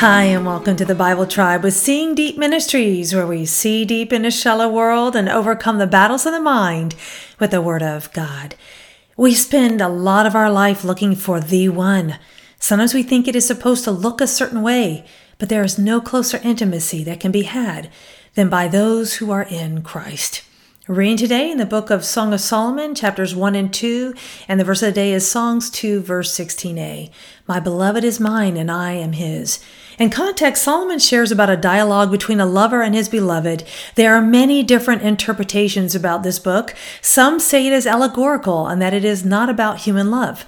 Hi, and welcome to the Bible Tribe with Seeing Deep Ministries, where we see deep in a shallow world and overcome the battles of the mind with the Word of God. We spend a lot of our life looking for the one. Sometimes we think it is supposed to look a certain way, but there is no closer intimacy that can be had than by those who are in Christ. Reading today in the book of Song of Solomon, chapters 1 and 2, and the verse of the day is Songs 2, verse 16a. My beloved is mine, and I am his. In context, Solomon shares about a dialogue between a lover and his beloved. There are many different interpretations about this book. Some say it is allegorical and that it is not about human love.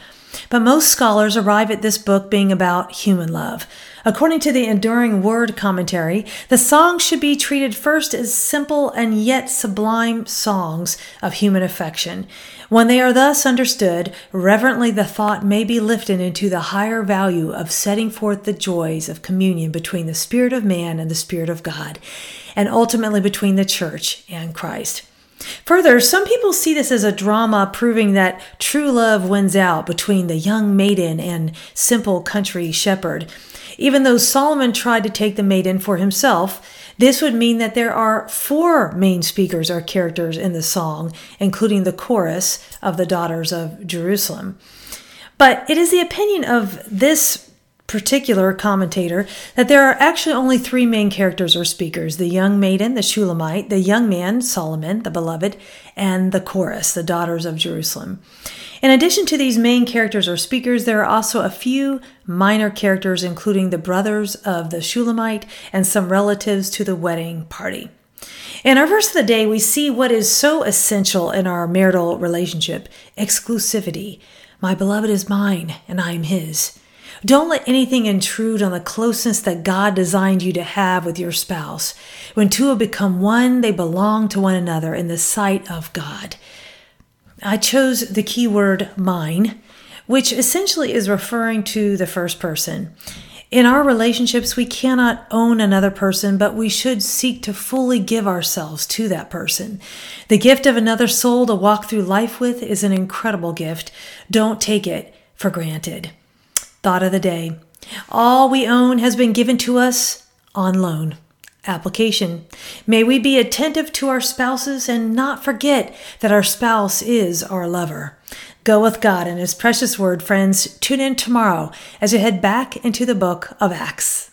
But most scholars arrive at this book being about human love. According to the Enduring Word commentary, the songs should be treated first as simple and yet sublime songs of human affection. When they are thus understood, reverently the thought may be lifted into the higher value of setting forth the joys of communion between the Spirit of man and the Spirit of God, and ultimately between the church and Christ. Further, some people see this as a drama proving that true love wins out between the young maiden and simple country shepherd. Even though Solomon tried to take the maiden for himself, this would mean that there are four main speakers or characters in the song, including the chorus of the daughters of Jerusalem. But it is the opinion of this particular commentator that there are actually only three main characters or speakers the young maiden, the Shulamite, the young man, Solomon, the beloved, and the chorus, the daughters of Jerusalem. In addition to these main characters or speakers, there are also a few minor characters, including the brothers of the Shulamite and some relatives to the wedding party. In our verse of the day, we see what is so essential in our marital relationship exclusivity. My beloved is mine, and I am his. Don't let anything intrude on the closeness that God designed you to have with your spouse. When two have become one, they belong to one another in the sight of God. I chose the keyword mine, which essentially is referring to the first person. In our relationships, we cannot own another person, but we should seek to fully give ourselves to that person. The gift of another soul to walk through life with is an incredible gift. Don't take it for granted. Thought of the day All we own has been given to us on loan. Application May we be attentive to our spouses and not forget that our spouse is our lover. Go with God and His precious word, friends. Tune in tomorrow as we head back into the book of Acts.